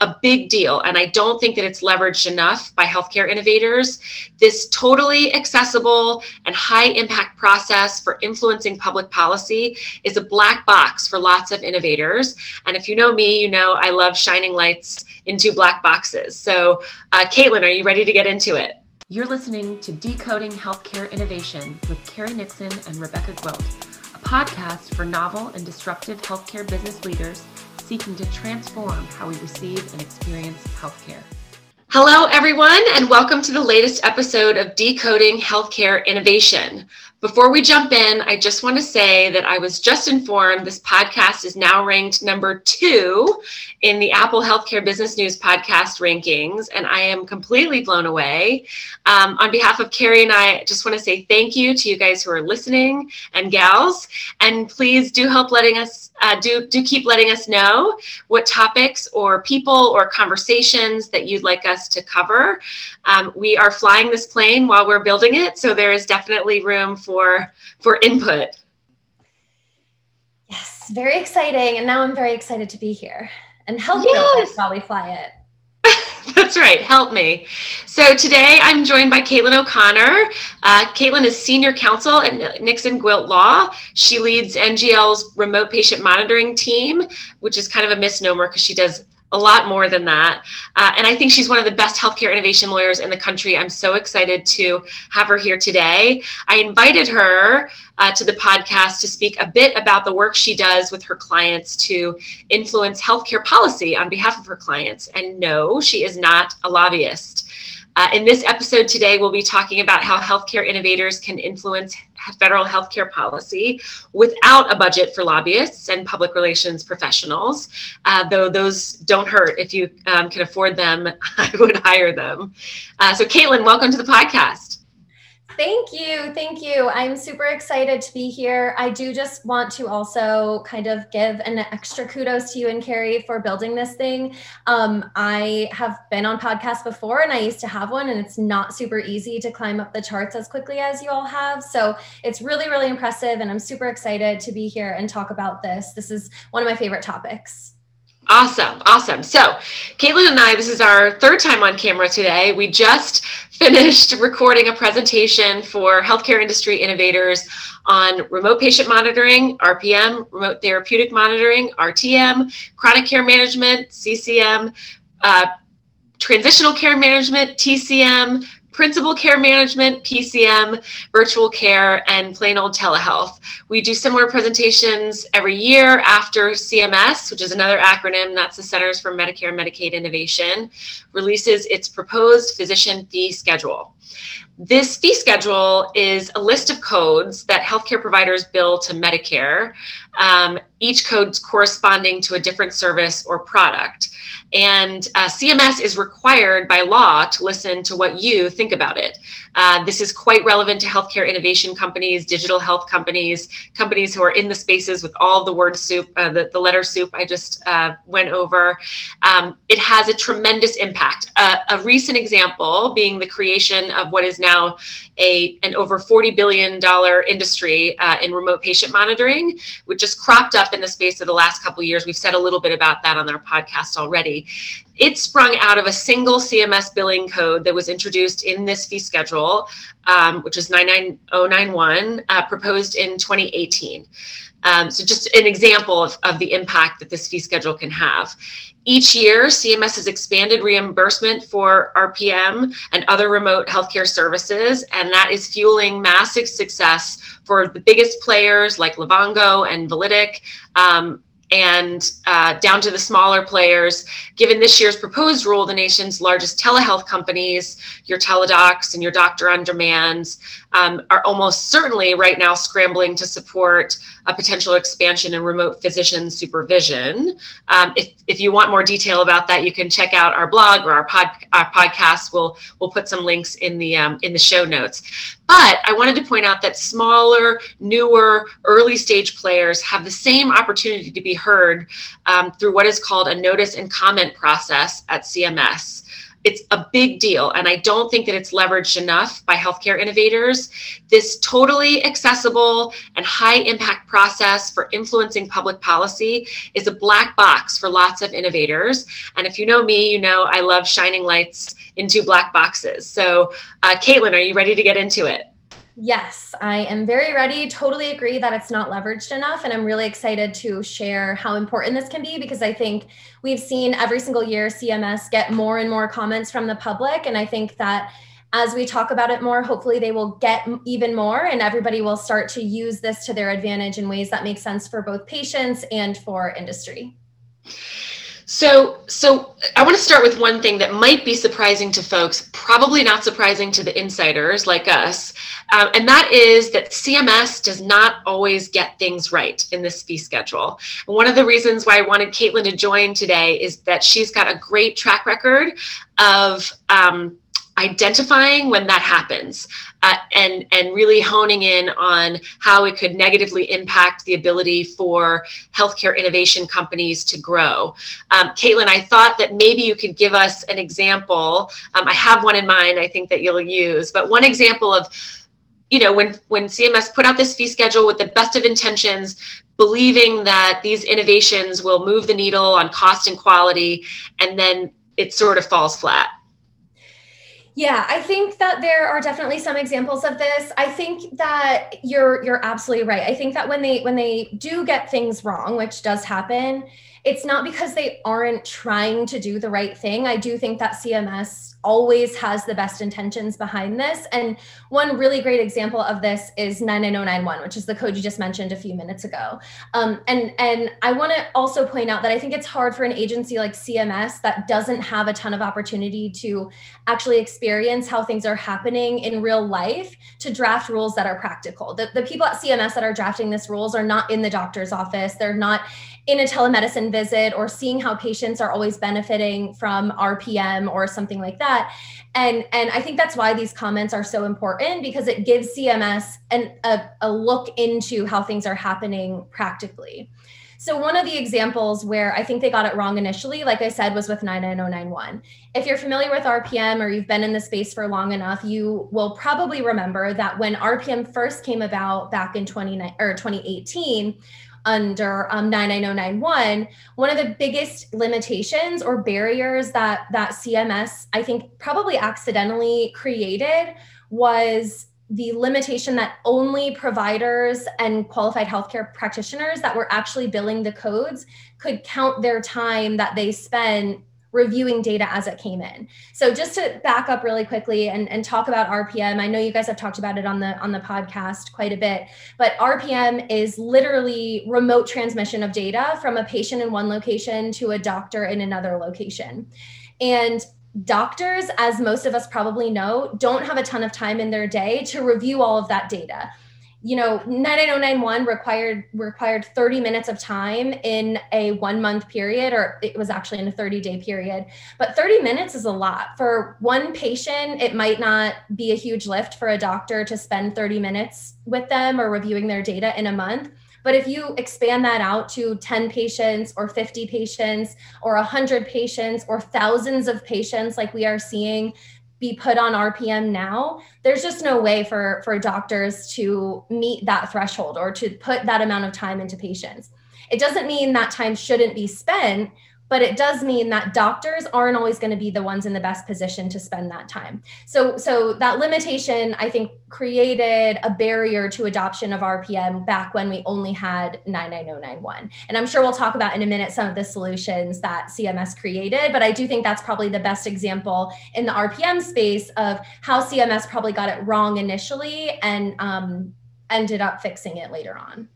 a big deal. And I don't think that it's leveraged enough by healthcare innovators. This totally accessible and high impact process for influencing public policy is a black box for lots of innovators. And if you know me, you know I love shining lights into black boxes. So, uh, Caitlin, are you ready to get into it? You're listening to Decoding Healthcare Innovation with Carrie Nixon and Rebecca Gwilt, a podcast for novel and disruptive healthcare business leaders seeking to transform how we receive and experience healthcare. Hello, everyone, and welcome to the latest episode of Decoding Healthcare Innovation. Before we jump in, I just want to say that I was just informed this podcast is now ranked number two in the Apple Healthcare Business News podcast rankings, and I am completely blown away. Um, on behalf of Carrie and I, just want to say thank you to you guys who are listening and gals, and please do help letting us uh, do do keep letting us know what topics or people or conversations that you'd like us to cover. Um, we are flying this plane while we're building it, so there is definitely room for for input. Yes, very exciting, and now I'm very excited to be here and help yes. while we fly it. That's right. Help me. So today I'm joined by Caitlin O'Connor. Uh, Caitlin is senior counsel at Nixon Gwilt Law. She leads NGL's remote patient monitoring team, which is kind of a misnomer because she does a lot more than that. Uh, and I think she's one of the best healthcare innovation lawyers in the country. I'm so excited to have her here today. I invited her uh, to the podcast to speak a bit about the work she does with her clients to influence healthcare policy on behalf of her clients. And no, she is not a lobbyist. Uh, in this episode today, we'll be talking about how healthcare innovators can influence federal healthcare policy without a budget for lobbyists and public relations professionals. Uh, though those don't hurt. If you um, can afford them, I would hire them. Uh, so, Caitlin, welcome to the podcast. Thank you. Thank you. I'm super excited to be here. I do just want to also kind of give an extra kudos to you and Carrie for building this thing. Um, I have been on podcasts before and I used to have one, and it's not super easy to climb up the charts as quickly as you all have. So it's really, really impressive. And I'm super excited to be here and talk about this. This is one of my favorite topics. Awesome. Awesome. So, Caitlin and I, this is our third time on camera today. We just finished recording a presentation for healthcare industry innovators on remote patient monitoring, RPM, remote therapeutic monitoring, RTM, chronic care management, CCM, uh, transitional care management, TCM, principal care management, PCM, virtual care, and plain old telehealth. We do similar presentations every year after CMS, which is another acronym, that's the Centers for Medicare and Medicaid Innovation, releases its proposed physician fee schedule. This fee schedule is a list of codes that healthcare providers bill to Medicare, um, each code corresponding to a different service or product. And uh, CMS is required by law to listen to what you think about it. Uh, this is quite relevant to healthcare innovation companies, digital health companies, companies who are in the spaces with all the word soup, uh, the, the letter soup I just uh, went over. Um, it has a tremendous impact. a recent example being the creation of what is now a an over $40 billion industry uh, in remote patient monitoring, which just cropped up in the space of the last couple years. We've said a little bit about that on our podcast already. It sprung out of a single CMS billing code that was introduced in this fee schedule, um, which is 99091, uh, proposed in 2018. Um, so, just an example of, of the impact that this fee schedule can have. Each year, CMS has expanded reimbursement for RPM and other remote healthcare services, and that is fueling massive success for the biggest players like Livongo and Validic. Um, and uh, down to the smaller players. Given this year's proposed rule, the nation's largest telehealth companies, your Teladocs and your Doctor on Demands, um, are almost certainly right now scrambling to support a potential expansion in remote physician supervision. Um, if, if you want more detail about that, you can check out our blog or our, pod, our podcast. We'll, we'll put some links in the, um, in the show notes. But I wanted to point out that smaller, newer, early stage players have the same opportunity to be heard um, through what is called a notice and comment process at CMS. it's a big deal. And I don't think that it's leveraged enough by healthcare innovators. This totally accessible and high impact process for influencing public policy is a black box for lots of innovators. And if you know me, you know I love shining lights into black boxes. So, uh, Caitlin, are you ready to get into it? Yes, I am very ready. Totally agree that it's not leveraged enough. And I'm really excited to share how important this can be because I think we've seen every single year CMS get more and more comments from the public. And I think that as we talk about it more, hopefully they will get even more and everybody will start to use this to their advantage in ways that make sense for both patients and for industry. So, so I want to start with one thing that might be surprising to folks, probably not surprising to the insiders like us, um, and that is that CMS does not always get things right in this fee schedule. And one of the reasons why I wanted Caitlin to join today is that she's got a great track record of um, identifying when that happens uh, and and really honing in on how it could negatively impact the ability for healthcare innovation companies to grow. Um, Caitlin, I thought that maybe you could give us an example. Um, I have one in mind. I think that you'll use, but one example of you know when when CMS put out this fee schedule with the best of intentions believing that these innovations will move the needle on cost and quality and then it sort of falls flat yeah, I think that there are definitely some examples of this. I think that you're you're absolutely right. I think that when they when they do get things wrong, which does happen, it's not because they aren't trying to do the right thing. I do think that CMS always has the best intentions behind this. And one really great example of this is 99091, which is the code you just mentioned a few minutes ago. Um, and, and I want to also point out that I think it's hard for an agency like CMS that doesn't have a ton of opportunity to actually experience how things are happening in real life to draft rules that are practical. The, the people at CMS that are drafting this rules are not in the doctor's office. They're not in a telemedicine visit or seeing how patients are always benefiting from RPM or something like that. And, and I think that's why these comments are so important because it gives CMS an, a, a look into how things are happening practically. So one of the examples where I think they got it wrong initially, like I said, was with 99091. If you're familiar with RPM or you've been in the space for long enough, you will probably remember that when RPM first came about back in 20 or 2018, under um, 99091 one of the biggest limitations or barriers that that cms i think probably accidentally created was the limitation that only providers and qualified healthcare practitioners that were actually billing the codes could count their time that they spent reviewing data as it came in. So just to back up really quickly and, and talk about RPM, I know you guys have talked about it on the on the podcast quite a bit, but RPM is literally remote transmission of data from a patient in one location to a doctor in another location. And doctors, as most of us probably know, don't have a ton of time in their day to review all of that data you know 99091 required required 30 minutes of time in a one month period or it was actually in a 30 day period. But 30 minutes is a lot. For one patient it might not be a huge lift for a doctor to spend 30 minutes with them or reviewing their data in a month. But if you expand that out to 10 patients or 50 patients or 100 patients or thousands of patients like we are seeing be put on RPM now, there's just no way for for doctors to meet that threshold or to put that amount of time into patients. It doesn't mean that time shouldn't be spent, but it does mean that doctors aren't always going to be the ones in the best position to spend that time. So so that limitation i think created a barrier to adoption of rpm back when we only had 99091 and i'm sure we'll talk about in a minute some of the solutions that cms created but i do think that's probably the best example in the rpm space of how cms probably got it wrong initially and um, ended up fixing it later on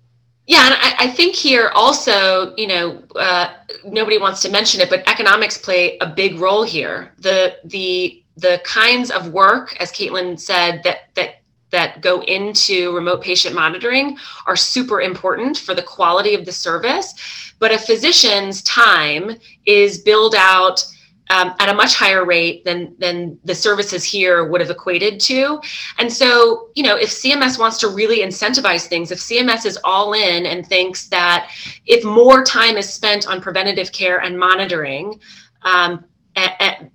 yeah, and I, I, think here also, you know, uh, nobody wants to mention it, but economics play a big role here. The the the kinds of work, as Caitlin said, that that that go into remote patient monitoring are super important for the quality of the service. But a physician's time is billed out um, at a much higher rate than than the services here would have equated to. And so, you know, if CMS wants to really incentivize things, if CMS is all in and thinks that if more time is spent on preventative care and monitoring, um, at, at,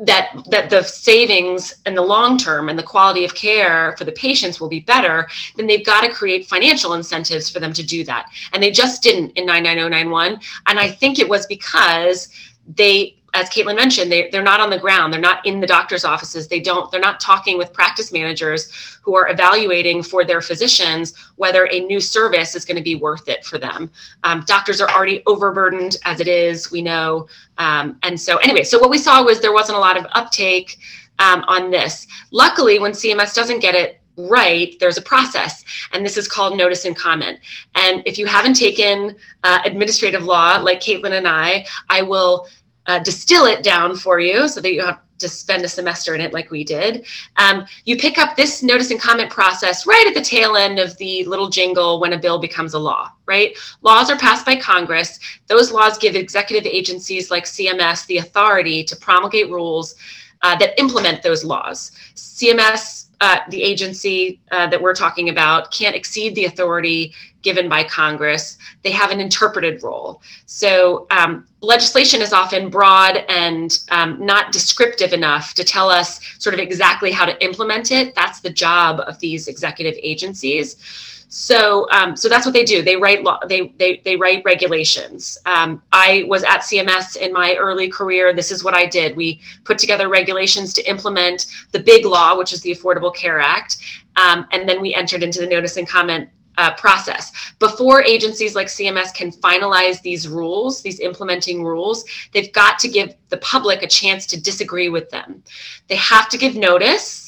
that that the savings in the long term and the quality of care for the patients will be better, then they've got to create financial incentives for them to do that. And they just didn't in 99091. And I think it was because they as Caitlin mentioned, they, they're not on the ground. They're not in the doctor's offices. They don't, they're not talking with practice managers who are evaluating for their physicians whether a new service is going to be worth it for them. Um, doctors are already overburdened as it is, we know. Um, and so, anyway, so what we saw was there wasn't a lot of uptake um, on this. Luckily, when CMS doesn't get it right, there's a process, and this is called notice and comment. And if you haven't taken uh, administrative law like Caitlin and I, I will uh, distill it down for you so that you don't have to spend a semester in it like we did. Um, you pick up this notice and comment process right at the tail end of the little jingle when a bill becomes a law, right? Laws are passed by Congress. Those laws give executive agencies like CMS the authority to promulgate rules uh, that implement those laws. CMS uh, the agency uh, that we're talking about can't exceed the authority given by Congress. They have an interpreted role. So um, legislation is often broad and um, not descriptive enough to tell us sort of exactly how to implement it. That's the job of these executive agencies. So, um, so that's what they do. They write law. They they they write regulations. Um, I was at CMS in my early career. This is what I did. We put together regulations to implement the big law, which is the Affordable Care Act, um, and then we entered into the notice and comment uh, process. Before agencies like CMS can finalize these rules, these implementing rules, they've got to give the public a chance to disagree with them. They have to give notice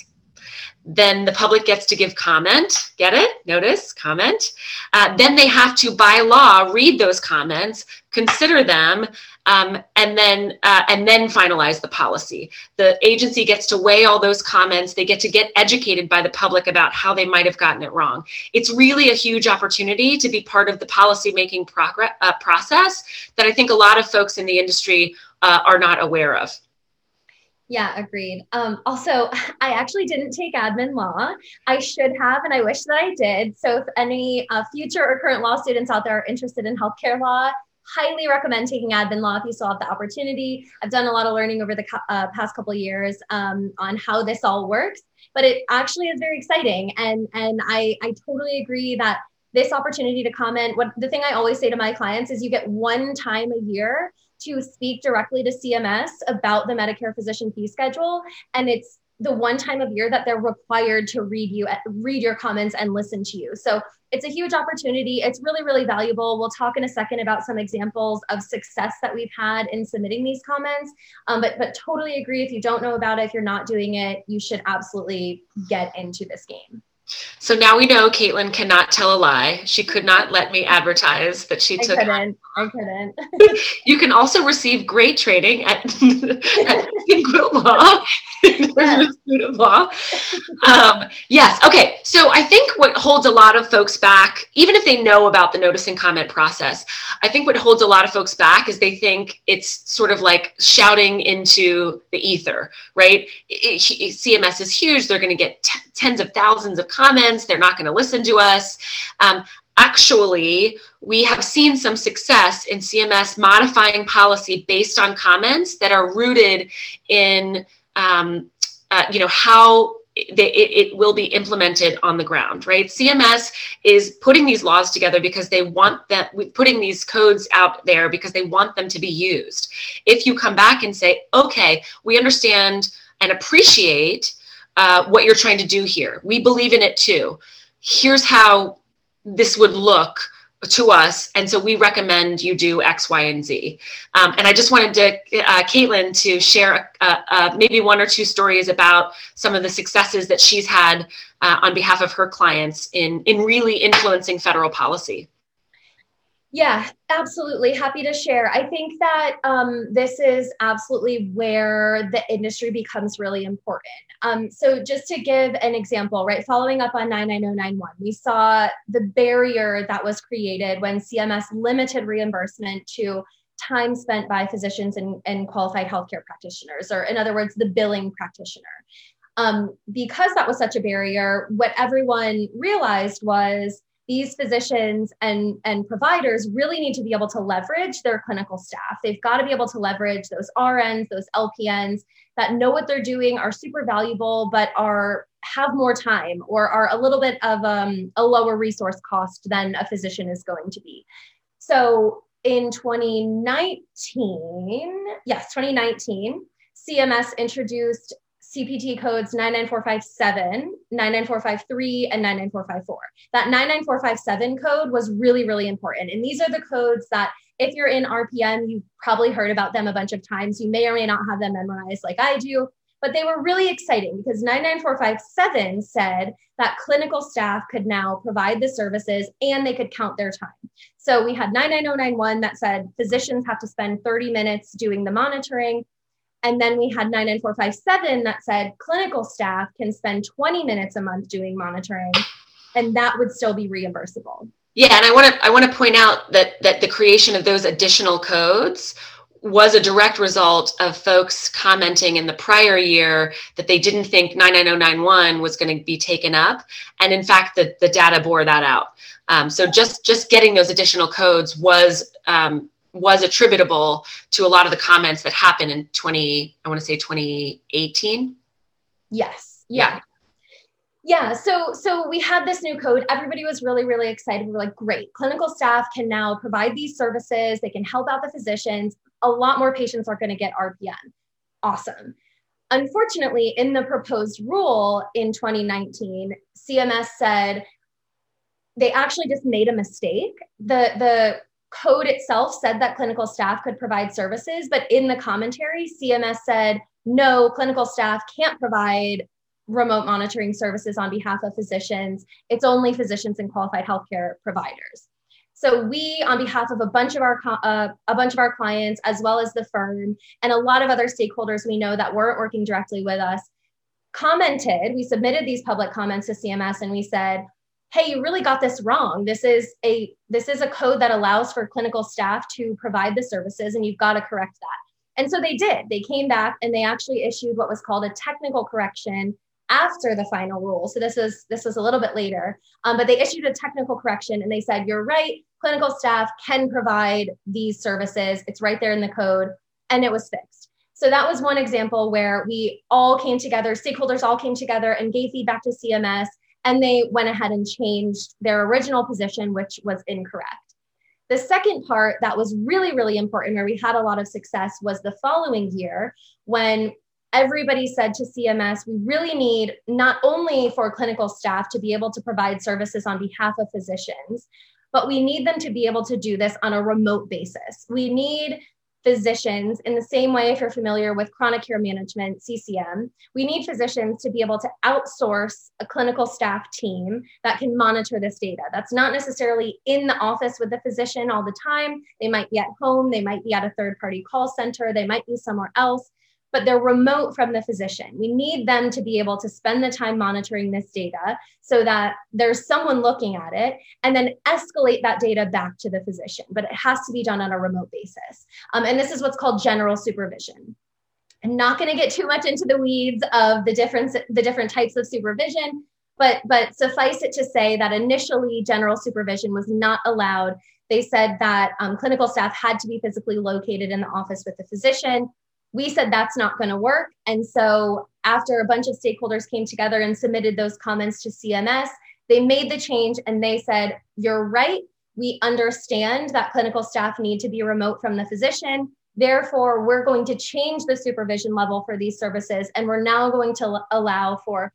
then the public gets to give comment. Get it? Notice, comment. Uh, then they have to, by law, read those comments, consider them, um, and then uh, and then finalize the policy. The agency gets to weigh all those comments. They get to get educated by the public about how they might have gotten it wrong. It's really a huge opportunity to be part of the policy making progress, uh, process that I think a lot of folks in the industry uh, are not aware of. Yeah, agreed. Um, also, I actually didn't take admin law. I should have, and I wish that I did. So, if any uh, future or current law students out there are interested in healthcare law, highly recommend taking admin law if you still have the opportunity. I've done a lot of learning over the uh, past couple years um, on how this all works, but it actually is very exciting. And and I I totally agree that this opportunity to comment. What the thing I always say to my clients is, you get one time a year to speak directly to CMS about the Medicare physician fee schedule. And it's the one time of year that they're required to read you read your comments and listen to you. So it's a huge opportunity. It's really really valuable. We'll talk in a second about some examples of success that we've had in submitting these comments. Um, but but totally agree. If you don't know about it if you're not doing it you should absolutely get into this game so now we know Caitlin cannot tell a lie. She could not let me advertise that she I took. Couldn't. I couldn't. you can also receive great training at, at Law, student law. Um, yes. Okay. So I think what holds a lot of folks back, even if they know about the notice and comment process, I think what holds a lot of folks back is they think it's sort of like shouting into the ether, right? It, it, CMS is huge. They're going to get t- tens of thousands of comments. They're not going to listen to us. Um, actually, we have seen some success in CMS modifying policy based on comments that are rooted in, um, uh, you know, how it, it, will be implemented on the ground, right? CMS is putting these laws together because they want that, We're putting these codes out there because they want them to be used. If you come back and say, okay, we understand and appreciate uh, what you're trying to do here. We believe in it too. Here's how this would look to us. And so we recommend you do X, Y, and Z. Um, and I just wanted to, uh, Caitlin, to share uh, uh, maybe one or two stories about some of the successes that she's had uh, on behalf of her clients in, in really influencing federal policy. Yeah, absolutely. Happy to share. I think that um, this is absolutely where the industry becomes really important. Um, so, just to give an example, right, following up on 99091, we saw the barrier that was created when CMS limited reimbursement to time spent by physicians and, and qualified healthcare practitioners, or in other words, the billing practitioner. Um, because that was such a barrier, what everyone realized was these physicians and, and providers really need to be able to leverage their clinical staff. They've got to be able to leverage those RNs, those LPNs that know what they're doing, are super valuable, but are have more time or are a little bit of um, a lower resource cost than a physician is going to be. So in 2019, yes, 2019, CMS introduced CPT codes 99457, 99453, and 99454. That 99457 code was really, really important. And these are the codes that, if you're in RPM, you've probably heard about them a bunch of times. You may or may not have them memorized like I do, but they were really exciting because 99457 said that clinical staff could now provide the services and they could count their time. So we had 99091 that said physicians have to spend 30 minutes doing the monitoring and then we had 99457 that said clinical staff can spend 20 minutes a month doing monitoring, and that would still be reimbursable. Yeah, and I want to I want to point out that that the creation of those additional codes was a direct result of folks commenting in the prior year that they didn't think 99091 was going to be taken up, and in fact, the the data bore that out. Um, so just just getting those additional codes was um, was attributable to a lot of the comments that happened in 20 i want to say 2018 yes. Yeah. yeah. Yeah so so we had this new code. Everybody was really really excited. We are like great. Clinical staff can now provide these services. They can help out the physicians. A lot more patients are going to get rpm awesome. Unfortunately in the proposed rule in 2019 cms said they actually just made a mistake. The the code itself said that clinical staff could provide services, but in the commentary, CMS said, no, clinical staff can't provide remote monitoring services on behalf of physicians. It's only physicians and qualified healthcare providers. So we, on behalf of a bunch of our uh, a bunch of our clients, as well as the firm and a lot of other stakeholders we know that weren't working directly with us, commented. We submitted these public comments to CMS, and we said, hey you really got this wrong. This is a this is a code that allows for clinical staff to provide the services and you've got to correct that. And so they did. They came back and they actually issued what was called a technical correction after the final rule. So this is this was a little bit later um, but they issued a technical correction and they said you're right. Clinical staff can provide these services. It's right there in the code. And it was fixed. So that was one example where we all came together stakeholders all came together and gave feedback to cms and they went ahead and changed their original position, which was incorrect. The second part that was really, really important, where we had a lot of success, was the following year when everybody said to CMS, we really need not only for clinical staff to be able to provide services on behalf of physicians, but we need them to be able to do this on a remote basis. We need physicians in the same way if you're familiar with chronic care management ccm we need physicians to be able to outsource a clinical staff team that can monitor this data. That's not necessarily in the office with the physician all the time. They might be at home they might be at a third party call center they might be somewhere else but they're remote from the physician. We need them to be able to spend the time monitoring this data so that there's someone looking at it and then escalate that data back to the physician. But it has to be done on a remote basis. Um, and this is what's called general supervision. I'm not going to get too much into the weeds of the difference, the different types of supervision, but but suffice it to say that initially general supervision was not allowed. They said that um, clinical staff had to be physically located in the office with the physician we said that's not going to work. And so, after a bunch of stakeholders came together and submitted those comments to CMS, they made the change and they said, You're right. We understand that clinical staff need to be remote from the physician. Therefore, we're going to change the supervision level for these services, and we're now going to allow for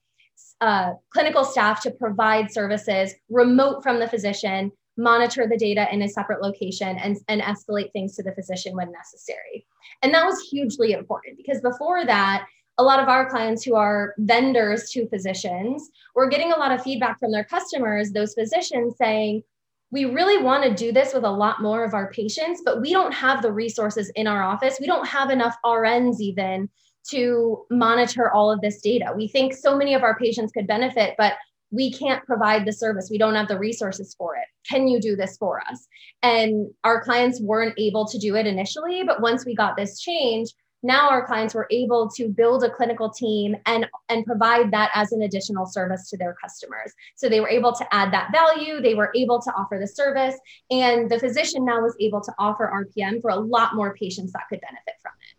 uh, clinical staff to provide services remote from the physician, monitor the data in a separate location, and, and escalate things to the physician when necessary. And that was hugely important because before that, a lot of our clients who are vendors to physicians were getting a lot of feedback from their customers, those physicians saying, we really want to do this with a lot more of our patients, but we don't have the resources in our office. We don't have enough RNs even to monitor all of this data. We think so many of our patients could benefit, but we can't provide the service. We don't have the resources for it. Can you do this for us? And our clients weren't able to do it initially, but once we got this change, now our clients were able to build a clinical team and and provide that as an additional service to their customers so they were able to add that value they were able to offer the service and the physician now was able to offer rpm for a lot more patients that could benefit from it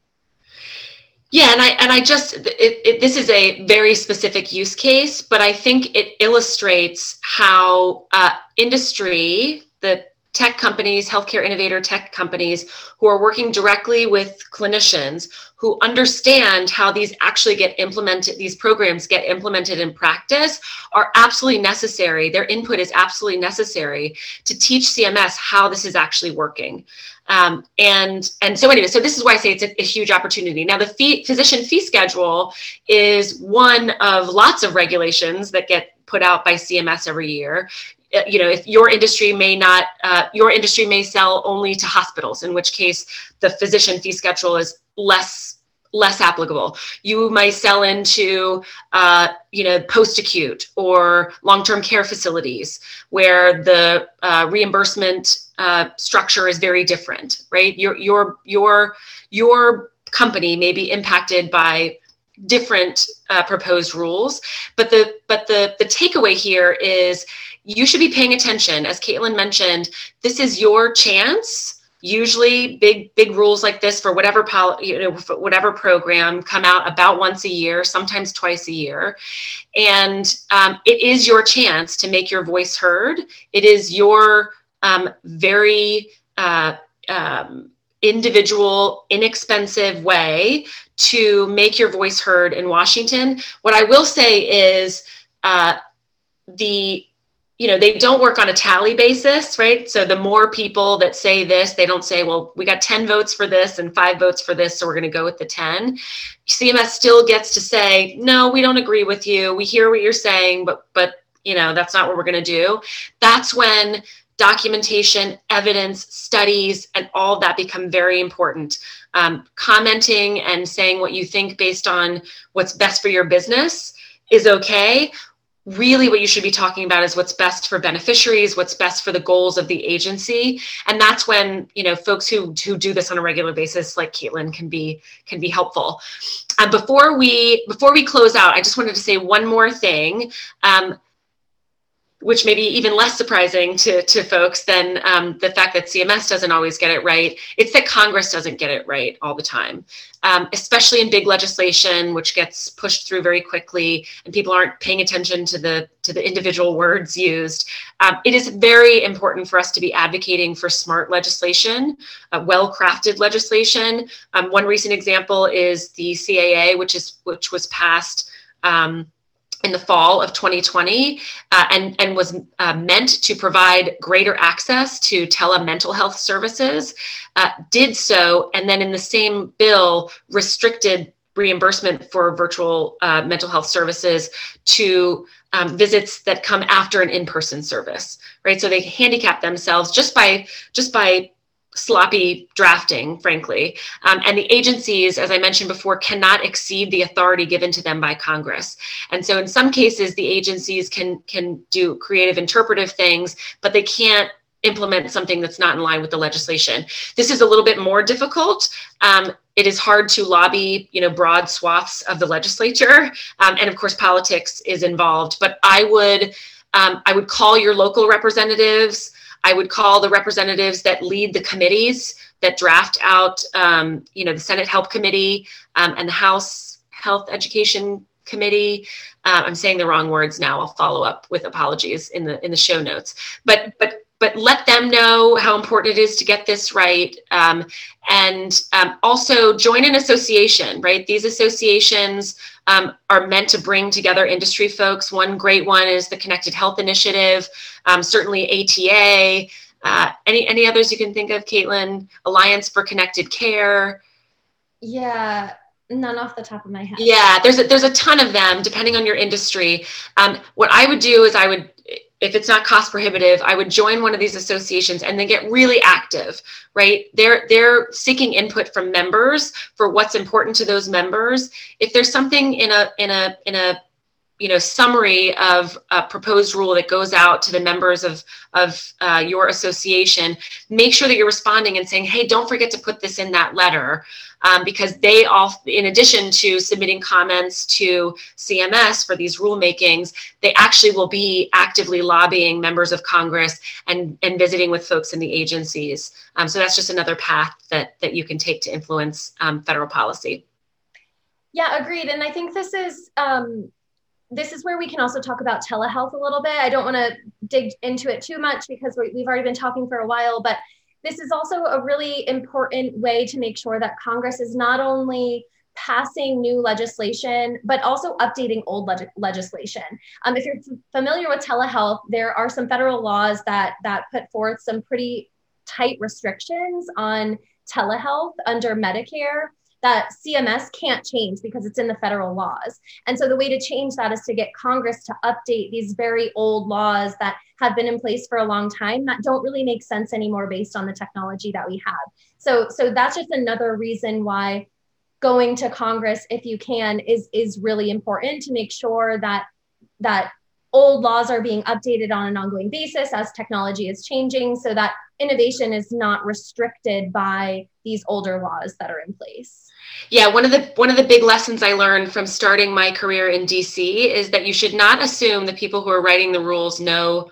yeah, and I and I just it, it, this is a very specific use case, but I think it illustrates how uh, industry, the tech companies, healthcare innovator tech companies who are working directly with clinicians who understand how these actually get implemented, these programs get implemented in practice are absolutely necessary. Their input is absolutely necessary to teach CMS how this is actually working. Um, and and so anyway, so this is why I say it's a, a huge opportunity. Now, the fee, physician fee schedule is one of lots of regulations that get put out by CMS every year. Uh, you know, if your industry may not, uh, your industry may sell only to hospitals, in which case the physician fee schedule is less less applicable. You might sell into, uh, you know, post-acute or long-term care facilities where the uh, reimbursement uh, structure is very different, right? Your your your your company may be impacted by different uh, proposed rules, but the but the the takeaway here is you should be paying attention. As Caitlin mentioned, this is your chance. Usually, big big rules like this for whatever pol- you know whatever program come out about once a year, sometimes twice a year, and um, it is your chance to make your voice heard. It is your um, very uh, um, individual, inexpensive way to make your voice heard in Washington. What I will say is uh, the you know they don't work on a tally basis right? So the more people that say this they don't say well we got 10 votes for this and 5 votes for this so we're going to go with the 10 cms still gets to say no we don't agree with you. We hear what you're saying but but you know that's not what we're going to do. That's when documentation evidence studies and all of that become very important. Um, commenting and saying what you think based on what's best for your business is okay really what you should be talking about is what's best for beneficiaries what's best for the goals of the agency. And that's when you know folks who who do this on a regular basis like caitlin can be can be helpful. Uh, before we before we close out i just wanted to say one more thing. Um, which may be even less surprising to, to folks than um, the fact that CMS doesn't always get it right. It's that Congress doesn't get it right all the time, um, especially in big legislation, which gets pushed through very quickly, and people aren't paying attention to the to the individual words used. Um, it is very important for us to be advocating for smart legislation, uh, well-crafted legislation. Um, one recent example is the CAA, which is which was passed. Um, in the fall of 2020 uh, and, and was uh, meant to provide greater access to telemental health services, uh, did so, and then in the same bill restricted reimbursement for virtual uh, mental health services to um, visits that come after an in-person service, right? So they handicap themselves just by just by sloppy drafting, frankly. Um, and the agencies, as I mentioned before, cannot exceed the authority given to them by Congress. And so in some cases, the agencies can can do creative interpretive things, but they can't implement something that's not in line with the legislation. This is a little bit more difficult. Um, it is hard to lobby, you know, broad swaths of the legislature, um, and of course, politics is involved. But I would, um, I would call your local representatives. I would call the representatives that lead the committees that draft out, um, you know, the Senate Health Committee um, and the House Health Education Committee. Uh, I'm saying the wrong words now. I'll follow up with apologies in the in the show notes. But but but let them know how important it is to get this right. Um, and um, also join an association, right? These associations um, are meant to bring together industry folks. One great one is the Connected Health Initiative, um, certainly ATA. Uh, any any others you can think of, Caitlin? Alliance for Connected Care. Yeah, none off the top of my head. Yeah, there's a, there's a ton of them depending on your industry. Um, what I would do is I would if it's not cost prohibitive, I would join one of these associations and then get really active, right? They're they're seeking input from members for what's important to those members. If there's something in a in a in a you know summary of a proposed rule that goes out to the members of of uh, your association make sure that you're responding and saying hey don't forget to put this in that letter um, because they all in addition to submitting comments to cms for these rulemakings they actually will be actively lobbying members of congress and and visiting with folks in the agencies. Um, so that's just another path that that you can take to influence um, federal policy. Yeah agreed. And i think this is um, this is where we can also talk about telehealth a little bit. I don't want to dig into it too much because we've already been talking for a while, but this is also a really important way to make sure that Congress is not only passing new legislation, but also updating old leg- legislation. Um, if you're f- familiar with telehealth, there are some federal laws that that put forth some pretty tight restrictions on telehealth under Medicare that CMS can't change because it's in the federal laws. And so the way to change that is to get Congress to update these very old laws that have been in place for a long time that don't really make sense anymore based on the technology that we have. So so that's just another reason why going to Congress if you can is is really important to make sure that that old laws are being updated on an ongoing basis as technology is changing so that innovation is not restricted by these older laws that are in place yeah one of the one of the big lessons i learned from starting my career in dc is that you should not assume the people who are writing the rules know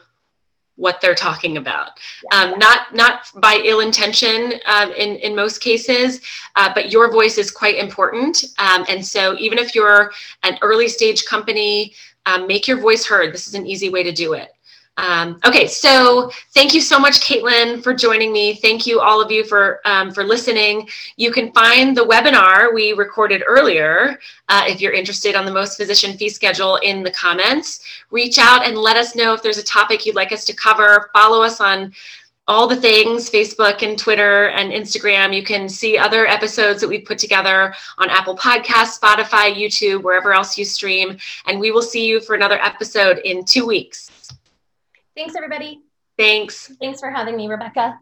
what they're talking about. Um, not not by ill intention um, in in most cases uh, but your voice is quite important. Um, and so even if you're an early stage company um, make your voice heard. This is an easy way to do it um, okay, so thank you so much, Caitlin, for joining me. Thank you, all of you, for um, for listening. You can find the webinar we recorded earlier uh, if you're interested on the most physician fee schedule in the comments. Reach out and let us know if there's a topic you'd like us to cover. Follow us on all the things Facebook and Twitter and Instagram. You can see other episodes that we've put together on Apple Podcasts, Spotify, YouTube, wherever else you stream. And we will see you for another episode in two weeks. Thanks, everybody. Thanks. Thanks for having me, Rebecca.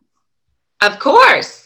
Of course.